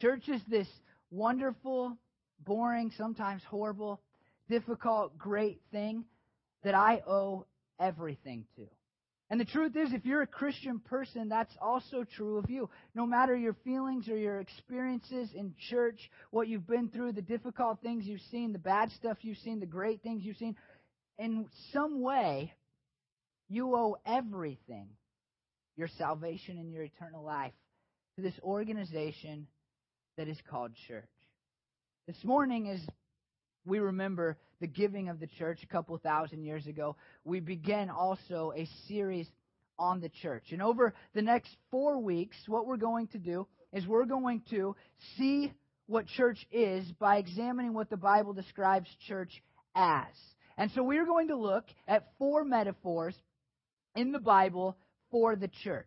Church is this wonderful, boring, sometimes horrible, difficult, great thing that I owe everything to. And the truth is, if you're a Christian person, that's also true of you. No matter your feelings or your experiences in church, what you've been through, the difficult things you've seen, the bad stuff you've seen, the great things you've seen, in some way, you owe everything your salvation and your eternal life to this organization that is called church. This morning, as we remember the giving of the church a couple thousand years ago, we began also a series on the church. And over the next four weeks, what we're going to do is we're going to see what church is by examining what the Bible describes church as. And so we're going to look at four metaphors in the Bible for the church.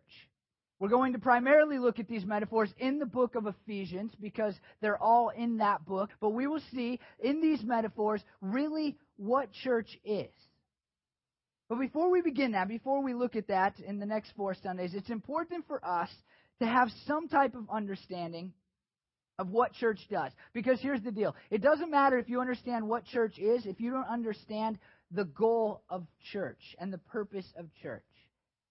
We're going to primarily look at these metaphors in the book of Ephesians because they're all in that book. But we will see in these metaphors really what church is. But before we begin that, before we look at that in the next four Sundays, it's important for us to have some type of understanding of what church does. Because here's the deal it doesn't matter if you understand what church is if you don't understand the goal of church and the purpose of church.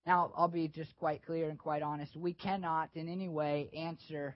Now, I'll be just quite clear and quite honest. We cannot in any way answer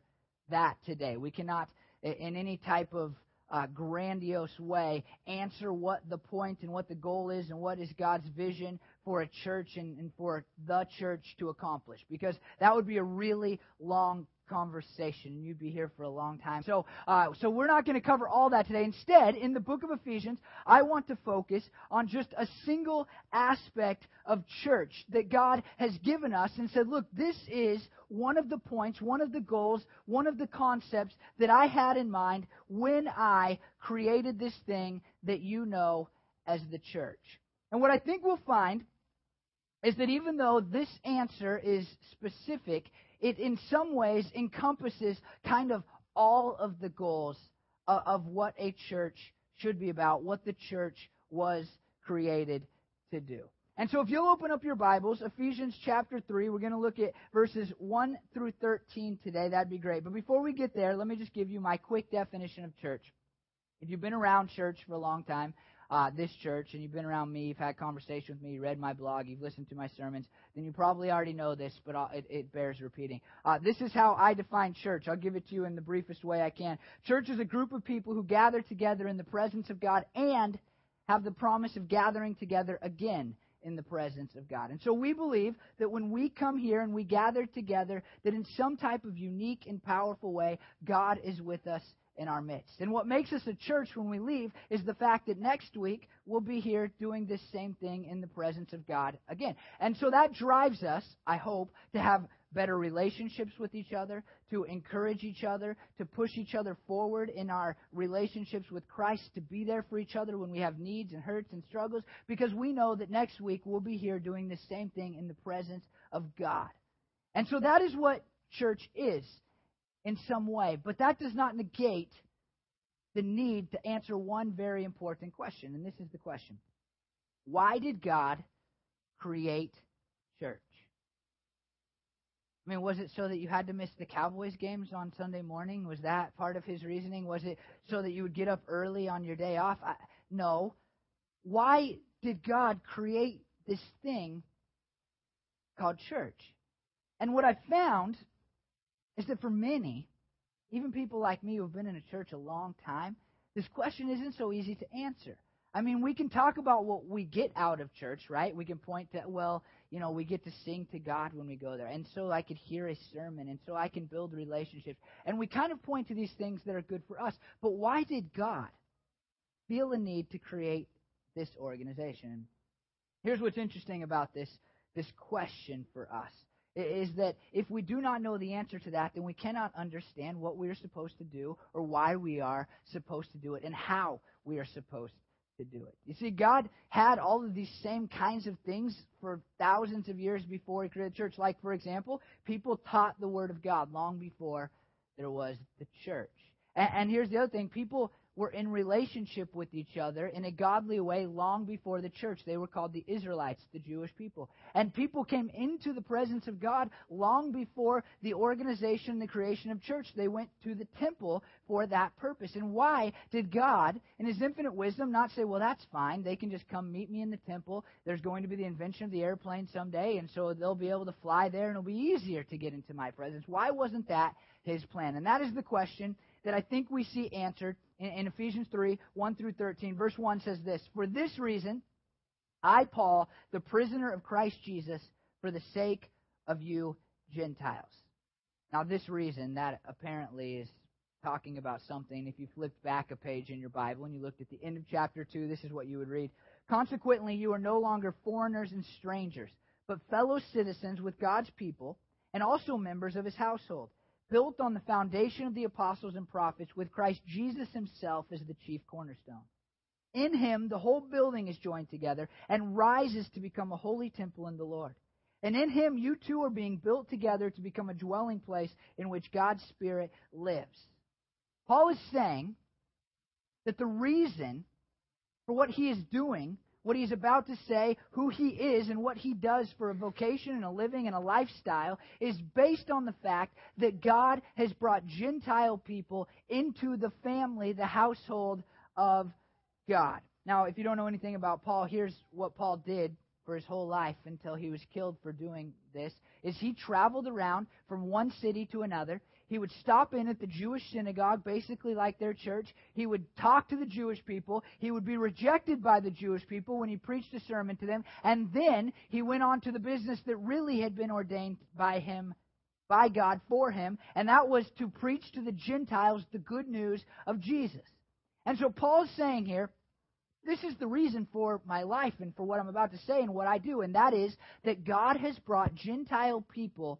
that today. We cannot, in any type of uh, grandiose way, answer what the point and what the goal is and what is God's vision for a church and, and for the church to accomplish. Because that would be a really long conversation. And you'd be here for a long time. So, uh, so we're not going to cover all that today. Instead, in the book of Ephesians, I want to focus on just a single aspect of church that God has given us and said, look, this is one of the points, one of the goals, one of the concepts that I had in mind when I created this thing that you know as the church. And what I think we'll find is that even though this answer is specific, it in some ways encompasses kind of all of the goals of, of what a church should be about, what the church was created to do. And so if you'll open up your Bibles, Ephesians chapter 3, we're going to look at verses 1 through 13 today. That'd be great. But before we get there, let me just give you my quick definition of church. If you've been around church for a long time, uh, this church and you've been around me, you've had conversation with me, you read my blog, you've listened to my sermons, then you probably already know this, but it, it, bears repeating. Uh, this is how I define church. I'll give it to you in the briefest way I can. Church is a group of people who gather together in the presence of God and have the promise of gathering together again in the presence of God. And so we believe that when we come here and we gather together, that in some type of unique and powerful way, God is with us in our midst. And what makes us a church when we leave is the fact that next week we'll be here doing this same thing in the presence of God again. And so that drives us, I hope, to have better relationships with each other, to encourage each other, to push each other forward in our relationships with Christ, to be there for each other when we have needs and hurts and struggles, because we know that next week we'll be here doing the same thing in the presence of God. And so that is what church is in some way. But that does not negate the need to answer one very important question. And this is the question Why did God create church? I mean, was it so that you had to miss the Cowboys games on Sunday morning? Was that part of his reasoning? Was it so that you would get up early on your day off? I, no. Why did God create this thing called church? And what I found is that for many, even people like me who have been in a church a long time, this question isn't so easy to answer. I mean, we can talk about what we get out of church, right? We can point to, well, you know, we get to sing to God when we go there. And so I could hear a sermon, and so I can build relationships. And we kind of point to these things that are good for us. But why did God feel a need to create this organization? Here's what's interesting about this, this question for us is that if we do not know the answer to that, then we cannot understand what we are supposed to do or why we are supposed to do it and how we are supposed to do it. You see, God had all of these same kinds of things for thousands of years before He created the church. Like, for example, people taught the Word of God long before there was the church. And, and here's the other thing people were in relationship with each other in a godly way long before the church. They were called the Israelites, the Jewish people. And people came into the presence of God long before the organization, the creation of church. They went to the temple for that purpose. And why did God, in His infinite wisdom, not say, well, that's fine. They can just come meet me in the temple. There's going to be the invention of the airplane someday, and so they'll be able to fly there and it'll be easier to get into my presence. Why wasn't that His plan? And that is the question that I think we see answered in, in Ephesians 3 1 through 13. Verse 1 says this For this reason, I, Paul, the prisoner of Christ Jesus, for the sake of you Gentiles. Now, this reason, that apparently is talking about something. If you flipped back a page in your Bible and you looked at the end of chapter 2, this is what you would read. Consequently, you are no longer foreigners and strangers, but fellow citizens with God's people and also members of his household built on the foundation of the apostles and prophets, with Christ Jesus himself as the chief cornerstone. In him, the whole building is joined together and rises to become a holy temple in the Lord. And in him, you too are being built together to become a dwelling place in which God's Spirit lives. Paul is saying that the reason for what he is doing what he's about to say, who he is, and what he does for a vocation and a living and a lifestyle is based on the fact that God has brought Gentile people into the family, the household of God. Now, if you don't know anything about Paul, here's what Paul did for his whole life until he was killed for doing this is he traveled around from one city to another he would stop in at the Jewish synagogue, basically like their church. He would talk to the Jewish people. He would be rejected by the Jewish people when he preached a sermon to them. And then he went on to the business that really had been ordained by him, by God for him, and that was to preach to the Gentiles the good news of Jesus. And so Paul's saying here, this is the reason for my life and for what I'm about to say and what I do, and that is that God has brought Gentile people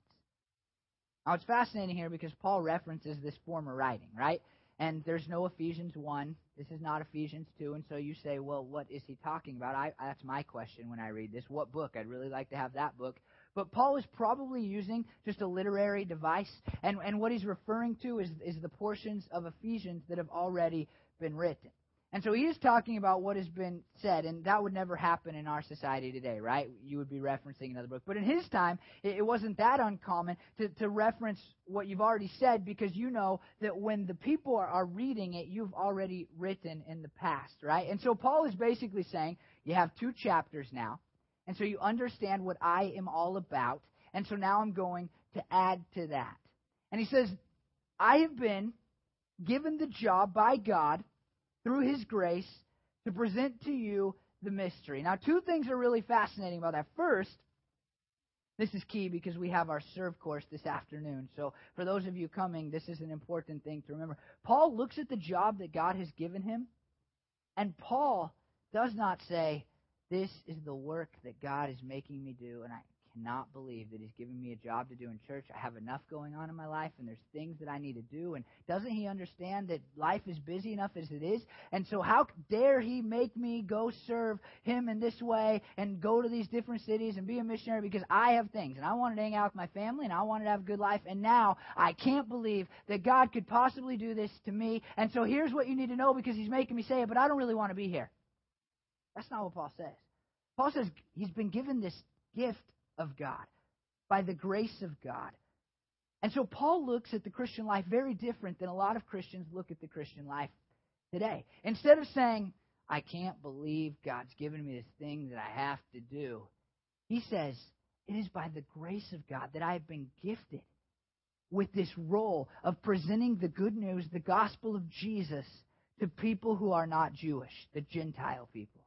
Now, it's fascinating here because Paul references this former writing, right? And there's no Ephesians 1. This is not Ephesians 2. And so you say, well, what is he talking about? I, that's my question when I read this. What book? I'd really like to have that book. But Paul is probably using just a literary device. And, and what he's referring to is, is the portions of Ephesians that have already been written. And so he is talking about what has been said, and that would never happen in our society today, right? You would be referencing another book. But in his time, it wasn't that uncommon to, to reference what you've already said because you know that when the people are, are reading it, you've already written in the past, right? And so Paul is basically saying you have two chapters now, and so you understand what I am all about, and so now I'm going to add to that. And he says, I have been given the job by God through His grace to present to you the mystery. Now, two things are really fascinating about that. First, this is key because we have our serve course this afternoon. So, for those of you coming, this is an important thing to remember. Paul looks at the job that God has given him, and Paul does not say, This is the work that God is making me do, and I cannot believe that he's given me a job to do in church. I have enough going on in my life, and there's things that I need to do. And doesn't he understand that life is busy enough as it is? And so, how dare he make me go serve him in this way and go to these different cities and be a missionary because I have things and I wanted to hang out with my family and I wanted to have a good life. And now I can't believe that God could possibly do this to me. And so, here's what you need to know because he's making me say it, but I don't really want to be here. That's not what Paul says. Paul says he's been given this gift of God, by the grace of God. And so Paul looks at the Christian life very different than a lot of Christians look at the Christian life today. Instead of saying, I can't believe God's given me this thing that I have to do, he says, It is by the grace of God that I have been gifted with this role of presenting the good news, the gospel of Jesus, to people who are not Jewish, the Gentile people.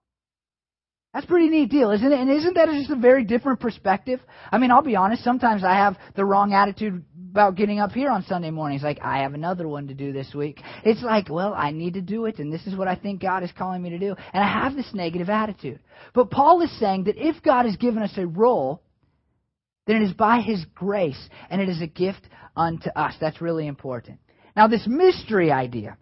That's a pretty neat deal, isn't it? And isn't that just a very different perspective? I mean, I'll be honest, sometimes I have the wrong attitude about getting up here on Sunday mornings. Like, I have another one to do this week. It's like, well, I need to do it, and this is what I think God is calling me to do. And I have this negative attitude. But Paul is saying that if God has given us a role, then it is by His grace, and it is a gift unto us. That's really important. Now, this mystery idea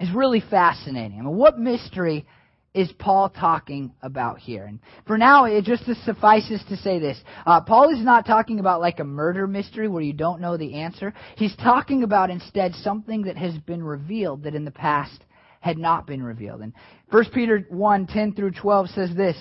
is really fascinating. I mean, what mystery is Paul talking about here? And for now, it just suffices to say this. Uh, Paul is not talking about like a murder mystery where you don't know the answer. He's talking about instead something that has been revealed that in the past had not been revealed. And 1 Peter 1, 10 through 12 says this.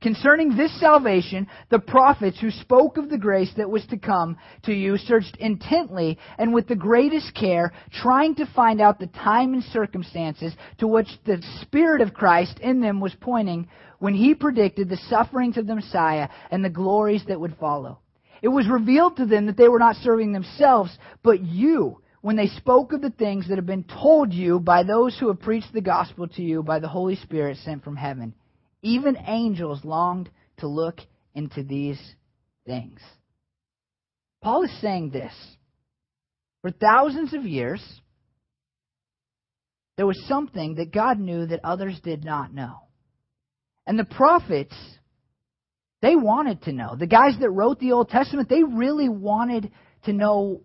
Concerning this salvation, the prophets who spoke of the grace that was to come to you searched intently and with the greatest care, trying to find out the time and circumstances to which the Spirit of Christ in them was pointing when he predicted the sufferings of the Messiah and the glories that would follow. It was revealed to them that they were not serving themselves, but you, when they spoke of the things that have been told you by those who have preached the gospel to you by the Holy Spirit sent from heaven. Even angels longed to look into these things. Paul is saying this. For thousands of years, there was something that God knew that others did not know. And the prophets, they wanted to know. The guys that wrote the Old Testament, they really wanted to know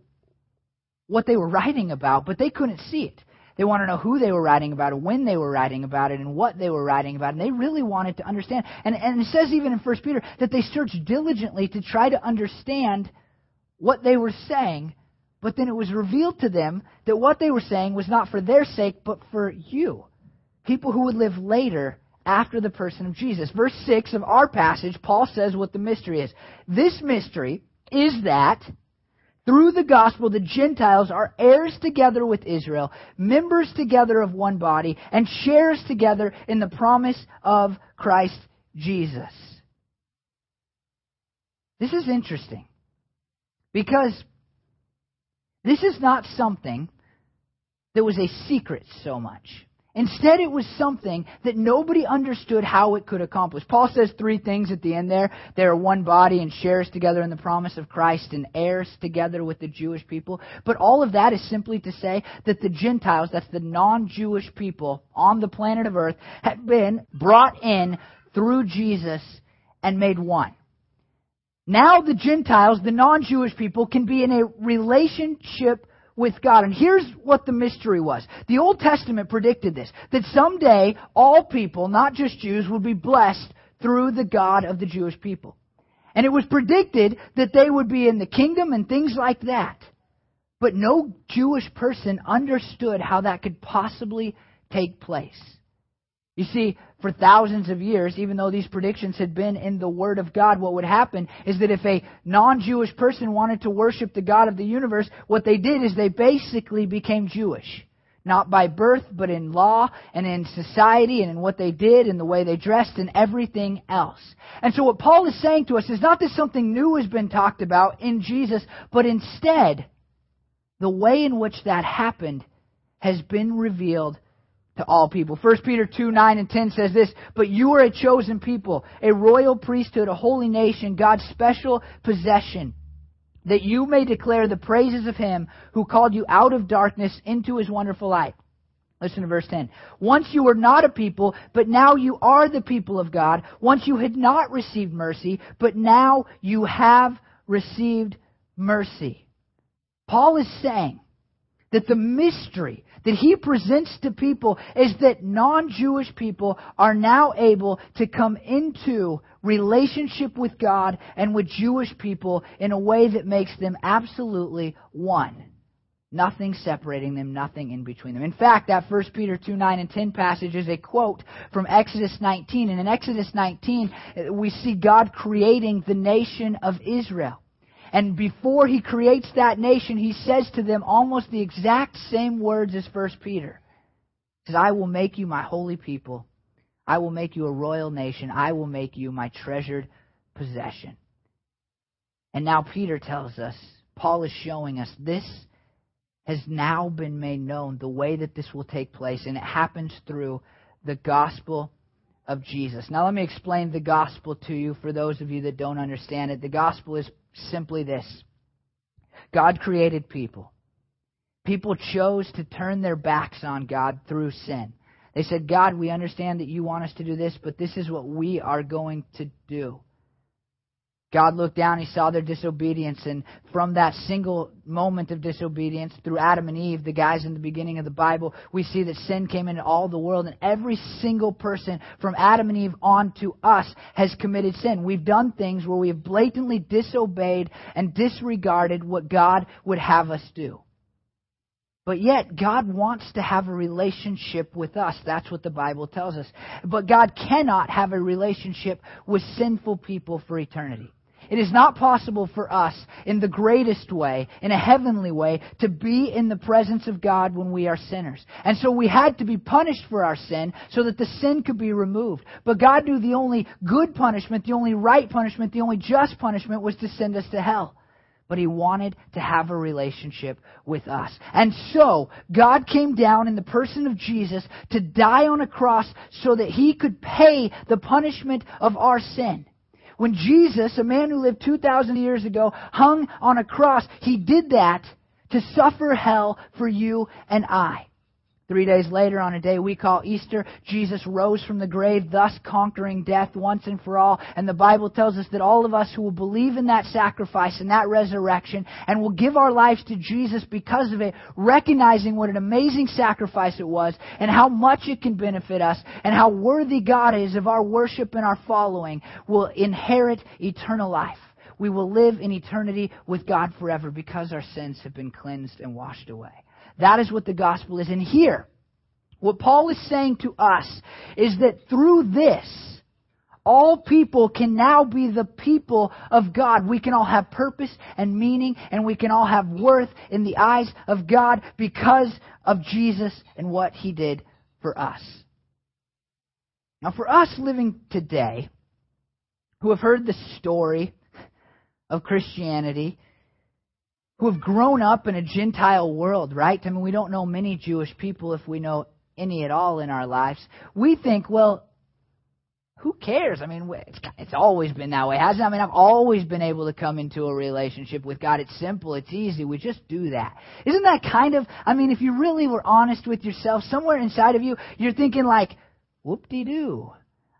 what they were writing about, but they couldn't see it. They want to know who they were writing about it, when they were writing about it, and what they were writing about. And they really wanted to understand. And, and it says even in 1 Peter that they searched diligently to try to understand what they were saying. But then it was revealed to them that what they were saying was not for their sake, but for you. People who would live later after the person of Jesus. Verse 6 of our passage, Paul says what the mystery is. This mystery is that through the gospel, the Gentiles are heirs together with Israel, members together of one body, and shares together in the promise of Christ Jesus. This is interesting because this is not something that was a secret so much. Instead, it was something that nobody understood how it could accomplish. Paul says three things at the end there. They are one body and shares together in the promise of Christ and heirs together with the Jewish people. But all of that is simply to say that the Gentiles, that's the non-Jewish people on the planet of earth, have been brought in through Jesus and made one. Now the Gentiles, the non-Jewish people, can be in a relationship with God. And here's what the mystery was. The Old Testament predicted this, that someday all people, not just Jews, would be blessed through the God of the Jewish people. And it was predicted that they would be in the kingdom and things like that. But no Jewish person understood how that could possibly take place. You see, for thousands of years, even though these predictions had been in the Word of God, what would happen is that if a non Jewish person wanted to worship the God of the universe, what they did is they basically became Jewish. Not by birth, but in law and in society and in what they did and the way they dressed and everything else. And so what Paul is saying to us is not that something new has been talked about in Jesus, but instead, the way in which that happened has been revealed to all people. 1 Peter 2, 9 and 10 says this, But you are a chosen people, a royal priesthood, a holy nation, God's special possession, that you may declare the praises of him who called you out of darkness into his wonderful light. Listen to verse 10. Once you were not a people, but now you are the people of God. Once you had not received mercy, but now you have received mercy. Paul is saying that the mystery that he presents to people is that non-Jewish people are now able to come into relationship with God and with Jewish people in a way that makes them absolutely one. Nothing separating them, nothing in between them. In fact, that 1 Peter 2, 9 and 10 passage is a quote from Exodus 19. And in Exodus 19, we see God creating the nation of Israel. And before he creates that nation, he says to them almost the exact same words as 1 Peter. He says, I will make you my holy people. I will make you a royal nation. I will make you my treasured possession. And now Peter tells us, Paul is showing us this has now been made known, the way that this will take place, and it happens through the gospel of Jesus. Now, let me explain the gospel to you for those of you that don't understand it. The gospel is simply this God created people. People chose to turn their backs on God through sin. They said, God, we understand that you want us to do this, but this is what we are going to do. God looked down, he saw their disobedience, and from that single moment of disobedience, through Adam and Eve, the guys in the beginning of the Bible, we see that sin came into all the world, and every single person from Adam and Eve on to us has committed sin. We've done things where we have blatantly disobeyed and disregarded what God would have us do. But yet, God wants to have a relationship with us. That's what the Bible tells us. But God cannot have a relationship with sinful people for eternity. It is not possible for us, in the greatest way, in a heavenly way, to be in the presence of God when we are sinners. And so we had to be punished for our sin so that the sin could be removed. But God knew the only good punishment, the only right punishment, the only just punishment was to send us to hell but he wanted to have a relationship with us. And so, God came down in the person of Jesus to die on a cross so that he could pay the punishment of our sin. When Jesus, a man who lived 2,000 years ago, hung on a cross, he did that to suffer hell for you and I. Three days later, on a day we call Easter, Jesus rose from the grave, thus conquering death once and for all. And the Bible tells us that all of us who will believe in that sacrifice and that resurrection and will give our lives to Jesus because of it, recognizing what an amazing sacrifice it was and how much it can benefit us and how worthy God is of our worship and our following, will inherit eternal life. We will live in eternity with God forever because our sins have been cleansed and washed away. That is what the gospel is. And here, what Paul is saying to us is that through this, all people can now be the people of God. We can all have purpose and meaning, and we can all have worth in the eyes of God because of Jesus and what He did for us. Now, for us living today, who have heard the story of Christianity, who have grown up in a Gentile world, right? I mean, we don't know many Jewish people if we know any at all in our lives. We think, well, who cares? I mean, it's, it's always been that way, hasn't it? I mean, I've always been able to come into a relationship with God. It's simple, it's easy. We just do that. Isn't that kind of, I mean, if you really were honest with yourself, somewhere inside of you, you're thinking like, whoop de doo.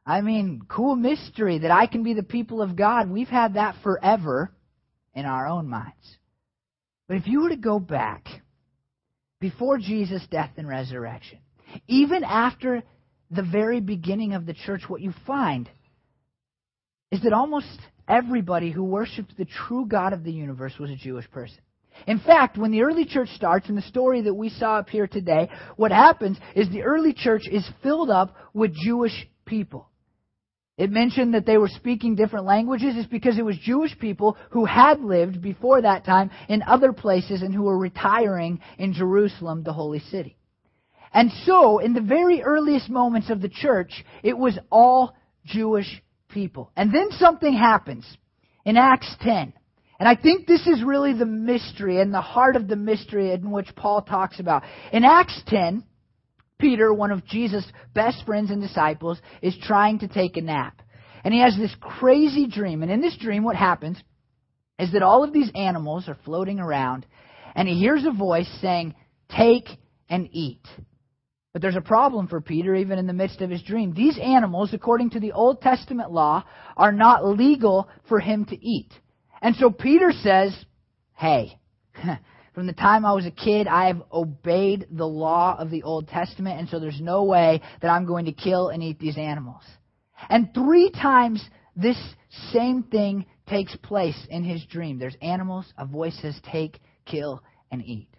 I mean, cool mystery that I can be the people of God. We've had that forever in our own minds. But if you were to go back before Jesus' death and resurrection, even after the very beginning of the church, what you find is that almost everybody who worshiped the true God of the universe was a Jewish person. In fact, when the early church starts, in the story that we saw up here today, what happens is the early church is filled up with Jewish people. It mentioned that they were speaking different languages is because it was Jewish people who had lived before that time in other places and who were retiring in Jerusalem, the holy city. And so, in the very earliest moments of the church, it was all Jewish people. And then something happens in Acts 10. And I think this is really the mystery and the heart of the mystery in which Paul talks about. In Acts 10, Peter, one of Jesus' best friends and disciples, is trying to take a nap. And he has this crazy dream. And in this dream, what happens is that all of these animals are floating around, and he hears a voice saying, Take and eat. But there's a problem for Peter, even in the midst of his dream. These animals, according to the Old Testament law, are not legal for him to eat. And so Peter says, Hey, From the time I was a kid, I have obeyed the law of the Old Testament, and so there's no way that I'm going to kill and eat these animals. And three times this same thing takes place in his dream. There's animals, a voice says, take, kill, and eat.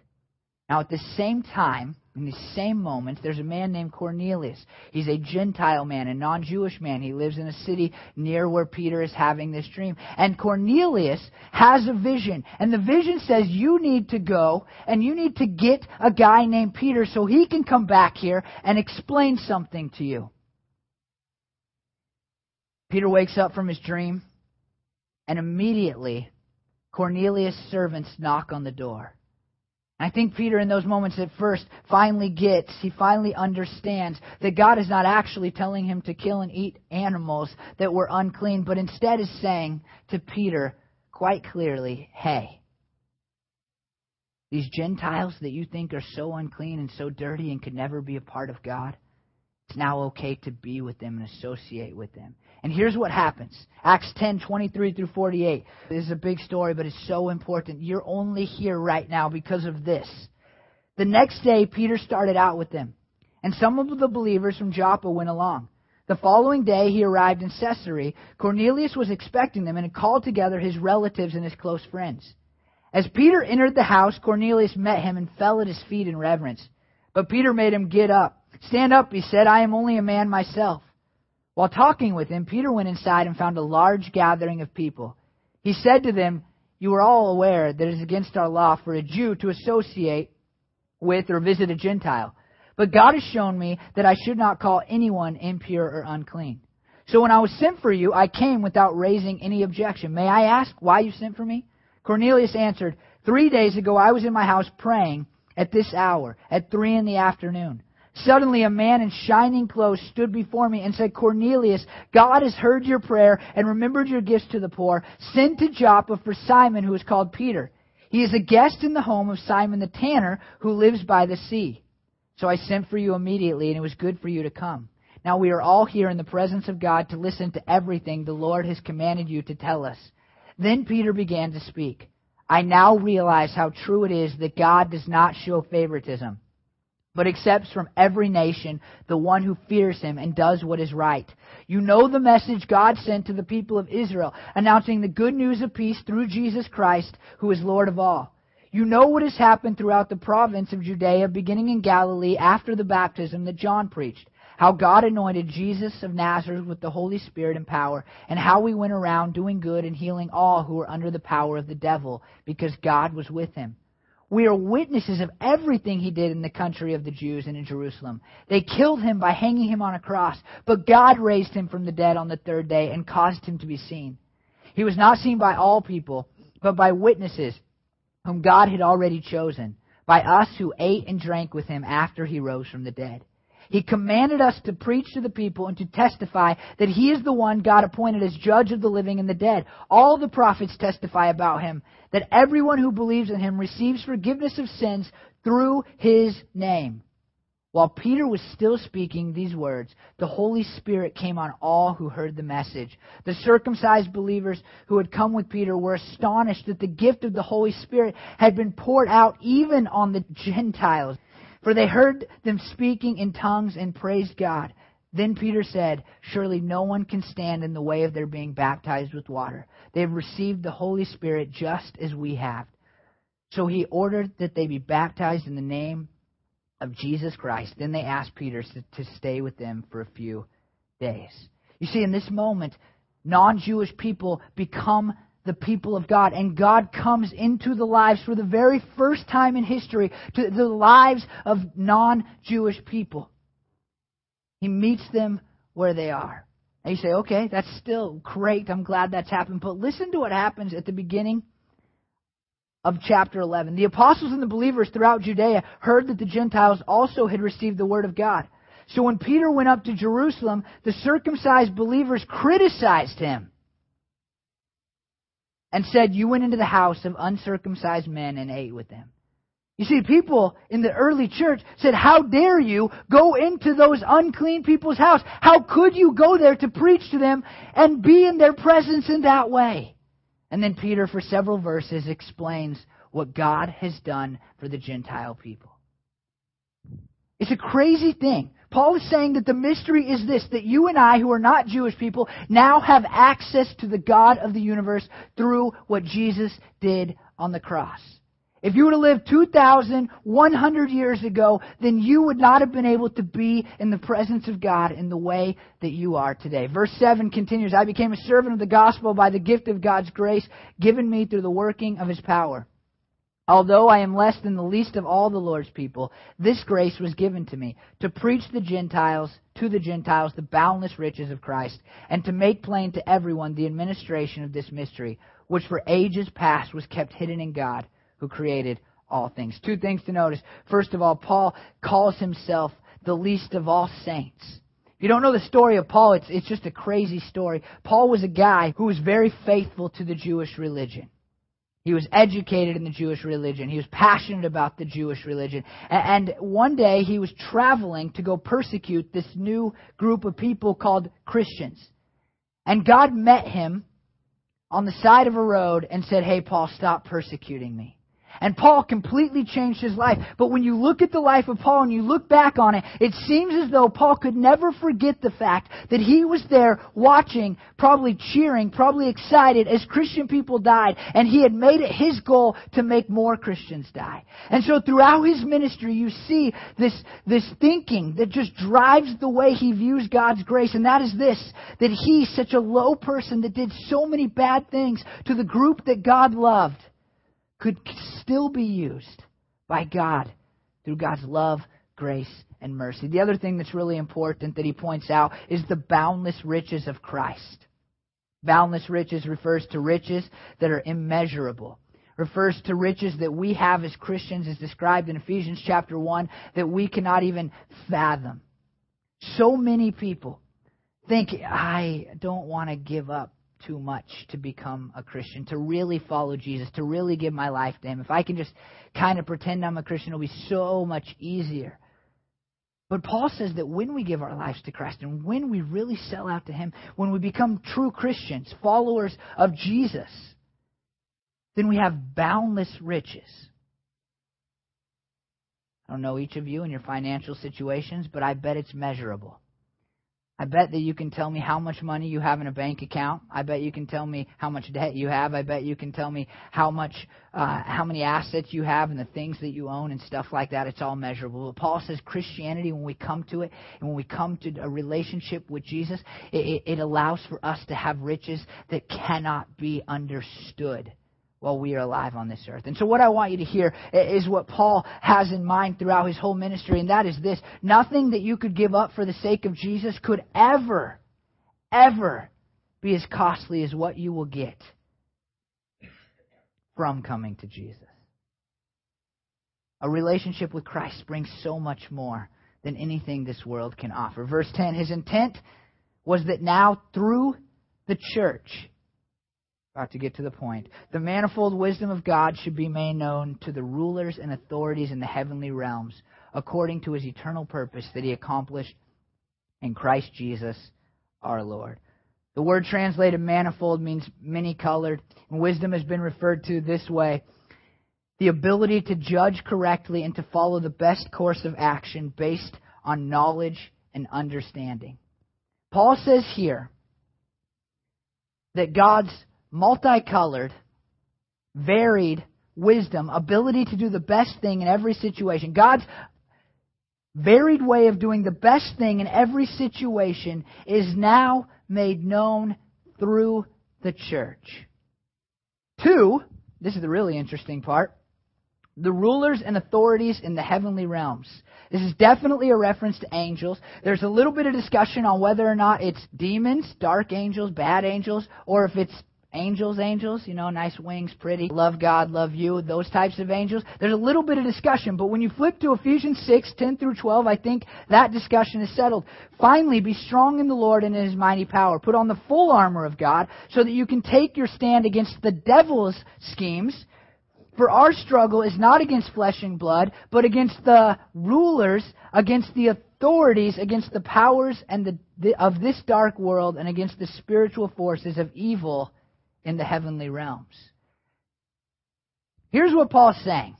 Now, at the same time, in the same moment, there's a man named Cornelius. He's a Gentile man, a non Jewish man. He lives in a city near where Peter is having this dream. And Cornelius has a vision. And the vision says, You need to go and you need to get a guy named Peter so he can come back here and explain something to you. Peter wakes up from his dream, and immediately Cornelius' servants knock on the door. I think Peter, in those moments at first, finally gets, he finally understands that God is not actually telling him to kill and eat animals that were unclean, but instead is saying to Peter quite clearly, hey, these Gentiles that you think are so unclean and so dirty and could never be a part of God, it's now okay to be with them and associate with them. And here's what happens. Acts 10, 23 through 48. This is a big story, but it's so important. You're only here right now because of this. The next day, Peter started out with them, and some of the believers from Joppa went along. The following day, he arrived in Caesarea. Cornelius was expecting them and had called together his relatives and his close friends. As Peter entered the house, Cornelius met him and fell at his feet in reverence. But Peter made him get up. Stand up, he said. I am only a man myself. While talking with him, Peter went inside and found a large gathering of people. He said to them, You are all aware that it is against our law for a Jew to associate with or visit a Gentile. But God has shown me that I should not call anyone impure or unclean. So when I was sent for you, I came without raising any objection. May I ask why you sent for me? Cornelius answered, Three days ago I was in my house praying at this hour, at three in the afternoon. Suddenly, a man in shining clothes stood before me and said, Cornelius, God has heard your prayer and remembered your gifts to the poor. Send to Joppa for Simon, who is called Peter. He is a guest in the home of Simon the tanner, who lives by the sea. So I sent for you immediately, and it was good for you to come. Now we are all here in the presence of God to listen to everything the Lord has commanded you to tell us. Then Peter began to speak. I now realize how true it is that God does not show favoritism but accepts from every nation the one who fears him and does what is right. You know the message God sent to the people of Israel, announcing the good news of peace through Jesus Christ, who is Lord of all. You know what has happened throughout the province of Judea, beginning in Galilee after the baptism that John preached. How God anointed Jesus of Nazareth with the Holy Spirit and power, and how we went around doing good and healing all who were under the power of the devil, because God was with him. We are witnesses of everything he did in the country of the Jews and in Jerusalem. They killed him by hanging him on a cross, but God raised him from the dead on the third day and caused him to be seen. He was not seen by all people, but by witnesses whom God had already chosen, by us who ate and drank with him after he rose from the dead. He commanded us to preach to the people and to testify that He is the one God appointed as judge of the living and the dead. All the prophets testify about Him, that everyone who believes in Him receives forgiveness of sins through His name. While Peter was still speaking these words, the Holy Spirit came on all who heard the message. The circumcised believers who had come with Peter were astonished that the gift of the Holy Spirit had been poured out even on the Gentiles. For they heard them speaking in tongues and praised God. Then Peter said, Surely no one can stand in the way of their being baptized with water. They have received the Holy Spirit just as we have. So he ordered that they be baptized in the name of Jesus Christ. Then they asked Peter to stay with them for a few days. You see, in this moment, non Jewish people become the people of God. And God comes into the lives for the very first time in history to the lives of non Jewish people. He meets them where they are. And you say, okay, that's still great. I'm glad that's happened. But listen to what happens at the beginning of chapter 11. The apostles and the believers throughout Judea heard that the Gentiles also had received the word of God. So when Peter went up to Jerusalem, the circumcised believers criticized him and said, You went into the house of uncircumcised men and ate with them. You see, people in the early church said, How dare you go into those unclean people's house? How could you go there to preach to them and be in their presence in that way? And then Peter, for several verses, explains what God has done for the Gentile people. It's a crazy thing. Paul is saying that the mystery is this that you and I, who are not Jewish people, now have access to the God of the universe through what Jesus did on the cross. If you were to live 2,100 years ago, then you would not have been able to be in the presence of God in the way that you are today. Verse 7 continues I became a servant of the gospel by the gift of God's grace given me through the working of his power. Although I am less than the least of all the Lord's people, this grace was given to me to preach the Gentiles to the Gentiles the boundless riches of Christ, and to make plain to everyone the administration of this mystery, which for ages past was kept hidden in God, who created all things. Two things to notice. First of all, Paul calls himself the least of all saints. If you don't know the story of Paul, it's, it's just a crazy story. Paul was a guy who was very faithful to the Jewish religion. He was educated in the Jewish religion. He was passionate about the Jewish religion. And one day he was traveling to go persecute this new group of people called Christians. And God met him on the side of a road and said, Hey, Paul, stop persecuting me. And Paul completely changed his life. But when you look at the life of Paul and you look back on it, it seems as though Paul could never forget the fact that he was there watching, probably cheering, probably excited as Christian people died. And he had made it his goal to make more Christians die. And so throughout his ministry, you see this, this thinking that just drives the way he views God's grace. And that is this, that he, such a low person that did so many bad things to the group that God loved, could still be used by God through God's love, grace, and mercy. The other thing that's really important that he points out is the boundless riches of Christ. Boundless riches refers to riches that are immeasurable. Refers to riches that we have as Christians as described in Ephesians chapter 1 that we cannot even fathom. So many people think, I don't want to give up too much to become a Christian, to really follow Jesus, to really give my life to Him. If I can just kind of pretend I'm a Christian, it'll be so much easier. But Paul says that when we give our lives to Christ and when we really sell out to Him, when we become true Christians, followers of Jesus, then we have boundless riches. I don't know each of you and your financial situations, but I bet it's measurable. I bet that you can tell me how much money you have in a bank account. I bet you can tell me how much debt you have. I bet you can tell me how much, uh, how many assets you have and the things that you own and stuff like that. It's all measurable. But Paul says Christianity, when we come to it and when we come to a relationship with Jesus, it, it allows for us to have riches that cannot be understood while we are alive on this earth. And so, what I want you to hear is what Paul has in mind throughout his whole ministry, and that is this nothing that you could give up for the sake of Jesus could ever, ever be as costly as what you will get from coming to Jesus. A relationship with Christ brings so much more than anything this world can offer. Verse 10 His intent was that now through the church, about to get to the point. The manifold wisdom of God should be made known to the rulers and authorities in the heavenly realms, according to his eternal purpose that he accomplished in Christ Jesus our Lord. The word translated manifold means many colored, and wisdom has been referred to this way the ability to judge correctly and to follow the best course of action based on knowledge and understanding. Paul says here that God's multicolored, varied wisdom, ability to do the best thing in every situation. God's varied way of doing the best thing in every situation is now made known through the church. Two, this is the really interesting part, the rulers and authorities in the heavenly realms. This is definitely a reference to angels. There's a little bit of discussion on whether or not it's demons, dark angels, bad angels, or if it's angels, angels, you know, nice wings, pretty, love God, love you, those types of angels. There's a little bit of discussion, but when you flip to Ephesians 6, 10 through 12, I think that discussion is settled. Finally, be strong in the Lord and in His mighty power. Put on the full armor of God so that you can take your stand against the devil's schemes. For our struggle is not against flesh and blood, but against the rulers, against the authorities, against the powers and the, the, of this dark world, and against the spiritual forces of evil in the heavenly realms. Here's what Paul's saying.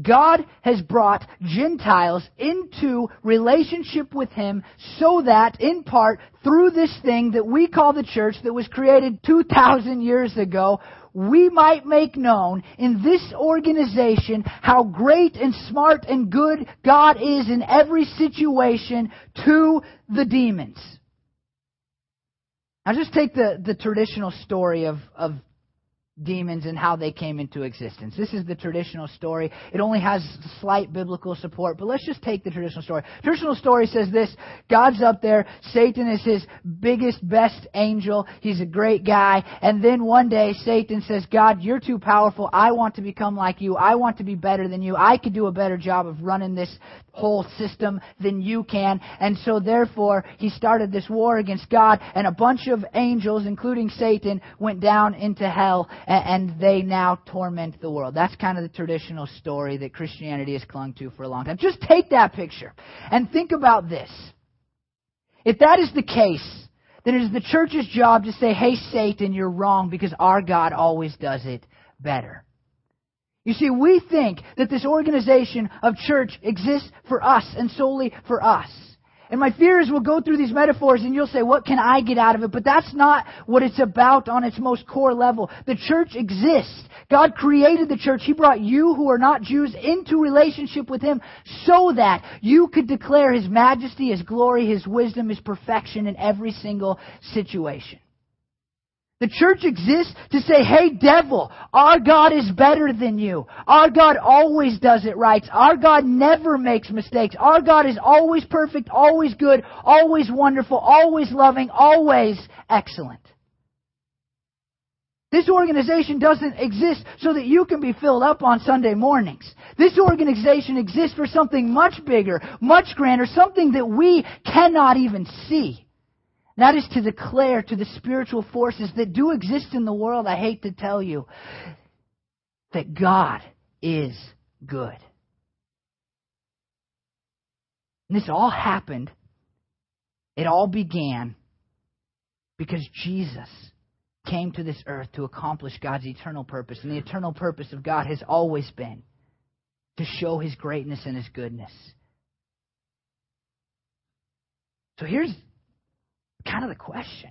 God has brought Gentiles into relationship with Him so that, in part, through this thing that we call the church that was created 2,000 years ago, we might make known in this organization how great and smart and good God is in every situation to the demons. Now, just take the, the traditional story of, of demons and how they came into existence. This is the traditional story. It only has slight biblical support, but let's just take the traditional story. Traditional story says this God's up there, Satan is his biggest, best angel. He's a great guy. And then one day, Satan says, God, you're too powerful. I want to become like you. I want to be better than you. I could do a better job of running this whole system than you can. And so, therefore, he started this war against God, and a bunch of angels, including Satan, went down into hell and they now torment the world. That's kind of the traditional story that Christianity has clung to for a long time. Just take that picture and think about this. If that is the case, then it is the church's job to say, hey, Satan, you're wrong because our God always does it better. You see, we think that this organization of church exists for us and solely for us. And my fear is we'll go through these metaphors and you'll say, what can I get out of it? But that's not what it's about on its most core level. The church exists. God created the church. He brought you who are not Jews into relationship with Him so that you could declare His majesty, His glory, His wisdom, His perfection in every single situation. The church exists to say, hey devil, our God is better than you. Our God always does it right. Our God never makes mistakes. Our God is always perfect, always good, always wonderful, always loving, always excellent. This organization doesn't exist so that you can be filled up on Sunday mornings. This organization exists for something much bigger, much grander, something that we cannot even see. That is to declare to the spiritual forces that do exist in the world, I hate to tell you, that God is good. And this all happened, it all began because Jesus came to this earth to accomplish God's eternal purpose. And the eternal purpose of God has always been to show His greatness and His goodness. So here's kind of the question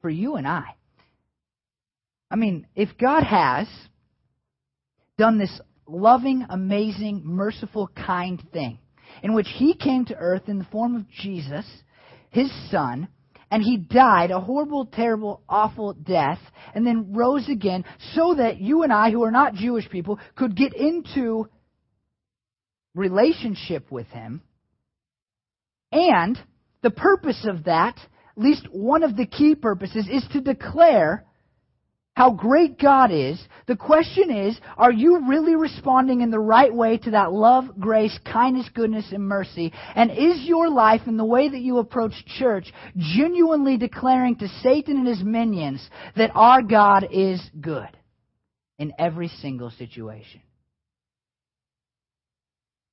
for you and I. I mean, if God has done this loving, amazing, merciful, kind thing, in which He came to earth in the form of Jesus, His Son, and He died a horrible, terrible, awful death, and then rose again so that you and I, who are not Jewish people, could get into relationship with Him, and the purpose of that, at least one of the key purposes, is to declare how great God is. The question is, are you really responding in the right way to that love, grace, kindness, goodness, and mercy? And is your life and the way that you approach church genuinely declaring to Satan and his minions that our God is good in every single situation?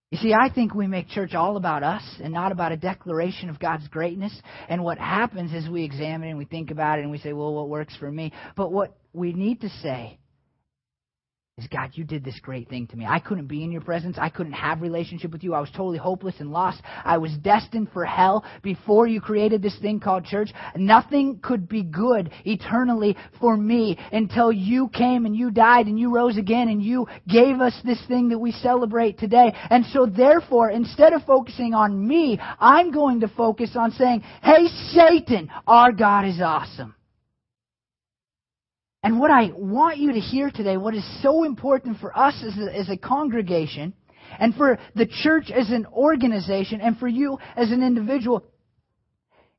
You see, I think we make church all about us and not about a declaration of God's greatness. And what happens is we examine and we think about it and we say, well, what works for me? But what we need to say is God, you did this great thing to me. I couldn't be in your presence. I couldn't have relationship with you. I was totally hopeless and lost. I was destined for hell before you created this thing called church. Nothing could be good eternally for me until you came and you died and you rose again and you gave us this thing that we celebrate today. And so therefore, instead of focusing on me, I'm going to focus on saying, hey Satan, our God is awesome. And what I want you to hear today, what is so important for us as a, as a congregation, and for the church as an organization, and for you as an individual,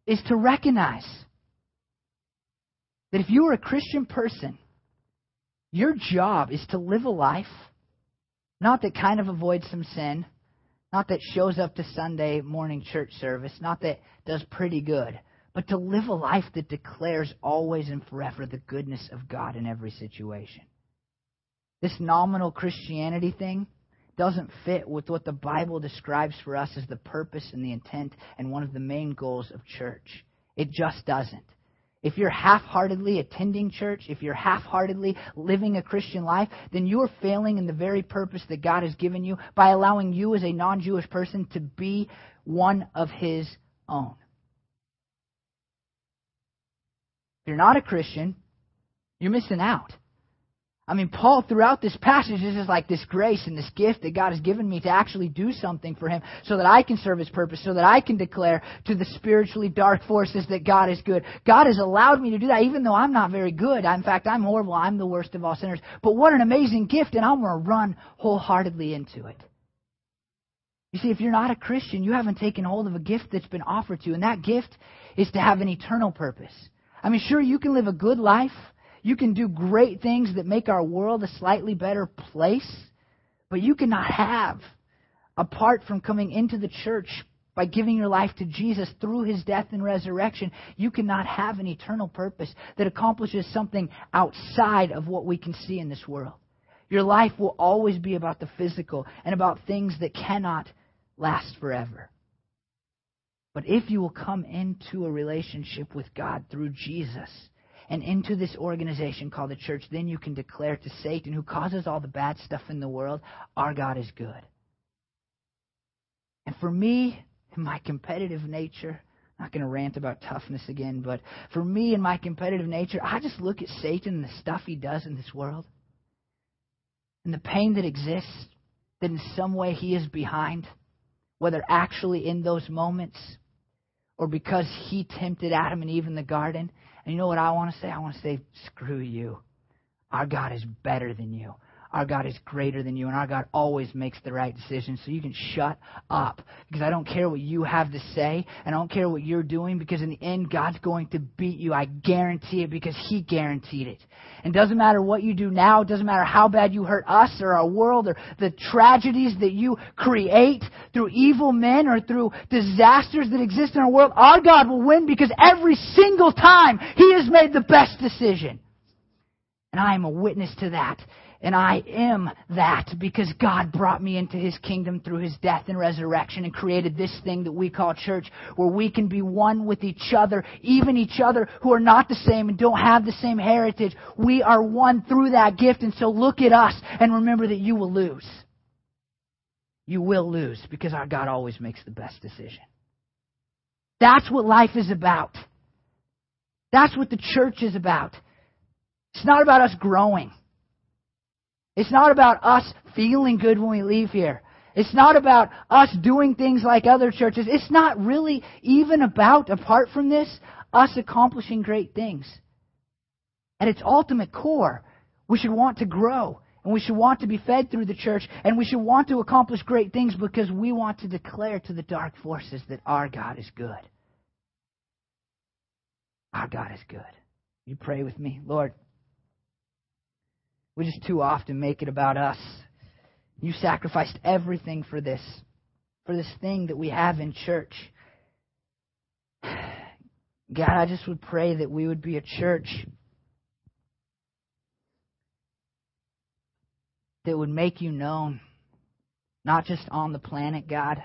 is to recognize that if you are a Christian person, your job is to live a life, not that kind of avoids some sin, not that shows up to Sunday morning church service, not that does pretty good, but to live a life that declares always and forever the goodness of God in every situation. This nominal Christianity thing doesn't fit with what the Bible describes for us as the purpose and the intent and one of the main goals of church. It just doesn't. If you're half heartedly attending church, if you're half heartedly living a Christian life, then you are failing in the very purpose that God has given you by allowing you as a non Jewish person to be one of His own. You're not a Christian, you're missing out. I mean, Paul, throughout this passage, this is like this grace and this gift that God has given me to actually do something for Him so that I can serve His purpose, so that I can declare to the spiritually dark forces that God is good. God has allowed me to do that, even though I'm not very good. In fact, I'm horrible. I'm the worst of all sinners. But what an amazing gift, and I'm going to run wholeheartedly into it. You see, if you're not a Christian, you haven't taken hold of a gift that's been offered to you, and that gift is to have an eternal purpose. I mean, sure, you can live a good life you can do great things that make our world a slightly better place, but you cannot have, apart from coming into the church by giving your life to Jesus through his death and resurrection, you cannot have an eternal purpose that accomplishes something outside of what we can see in this world. Your life will always be about the physical and about things that cannot last forever. But if you will come into a relationship with God through Jesus, and into this organization called the church, then you can declare to Satan, who causes all the bad stuff in the world, our God is good. And for me, in my competitive nature, I'm not going to rant about toughness again, but for me in my competitive nature, I just look at Satan and the stuff he does in this world and the pain that exists that in some way he is behind, whether actually in those moments or because he tempted Adam and Eve in the garden and you know what I want to say? I want to say, screw you. Our God is better than you. Our God is greater than you, and our God always makes the right decision. So you can shut up because I don't care what you have to say, and I don't care what you're doing because in the end, God's going to beat you. I guarantee it because He guaranteed it. And doesn't matter what you do now, it doesn't matter how bad you hurt us or our world or the tragedies that you create through evil men or through disasters that exist in our world. Our God will win because every single time He has made the best decision. And I am a witness to that. And I am that because God brought me into His kingdom through His death and resurrection and created this thing that we call church where we can be one with each other, even each other who are not the same and don't have the same heritage. We are one through that gift. And so look at us and remember that you will lose. You will lose because our God always makes the best decision. That's what life is about. That's what the church is about. It's not about us growing. It's not about us feeling good when we leave here. It's not about us doing things like other churches. It's not really even about, apart from this, us accomplishing great things. At its ultimate core, we should want to grow. And we should want to be fed through the church. And we should want to accomplish great things because we want to declare to the dark forces that our God is good. Our God is good. You pray with me. Lord, we just too often make it about us. You sacrificed everything for this, for this thing that we have in church. God, I just would pray that we would be a church that would make you known, not just on the planet, God,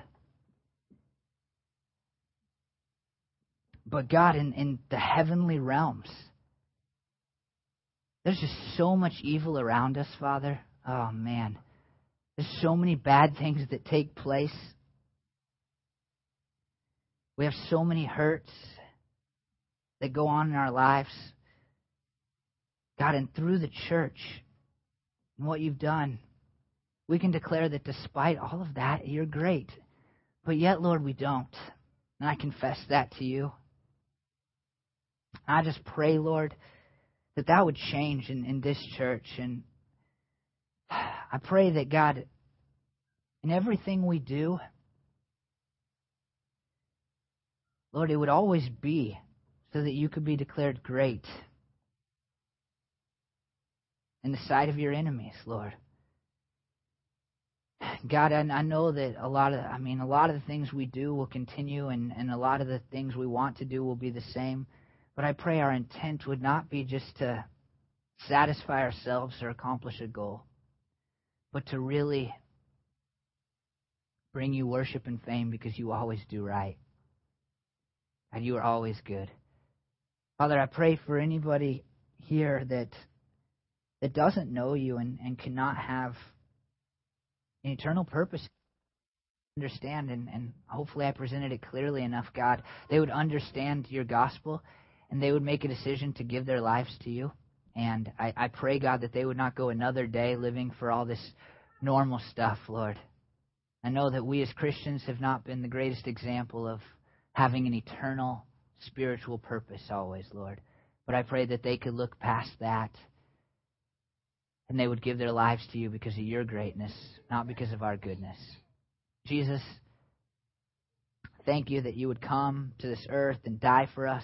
but God in, in the heavenly realms. There's just so much evil around us, Father. Oh, man. There's so many bad things that take place. We have so many hurts that go on in our lives. God, and through the church and what you've done, we can declare that despite all of that, you're great. But yet, Lord, we don't. And I confess that to you. I just pray, Lord, that that would change in, in this church. And I pray that God, in everything we do, Lord, it would always be so that you could be declared great in the sight of your enemies, Lord. God, I, I know that a lot of, I mean, a lot of the things we do will continue, and, and a lot of the things we want to do will be the same. But I pray our intent would not be just to satisfy ourselves or accomplish a goal, but to really bring you worship and fame because you always do right. And you are always good. Father, I pray for anybody here that that doesn't know you and, and cannot have an eternal purpose understand and, and hopefully I presented it clearly enough, God. They would understand your gospel and they would make a decision to give their lives to you. And I, I pray, God, that they would not go another day living for all this normal stuff, Lord. I know that we as Christians have not been the greatest example of having an eternal spiritual purpose always, Lord. But I pray that they could look past that and they would give their lives to you because of your greatness, not because of our goodness. Jesus, thank you that you would come to this earth and die for us.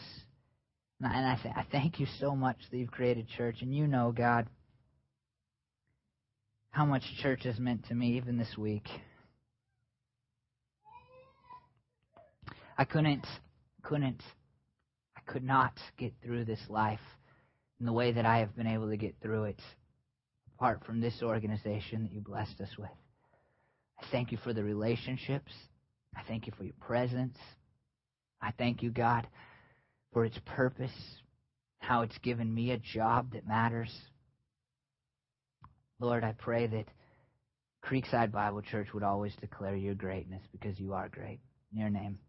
And I, I thank you so much that you've created church. And you know, God, how much church has meant to me even this week. I couldn't, couldn't, I could not get through this life in the way that I have been able to get through it apart from this organization that you blessed us with. I thank you for the relationships. I thank you for your presence. I thank you, God, for its purpose, how it's given me a job that matters. Lord, I pray that Creekside Bible Church would always declare your greatness because you are great. In your name.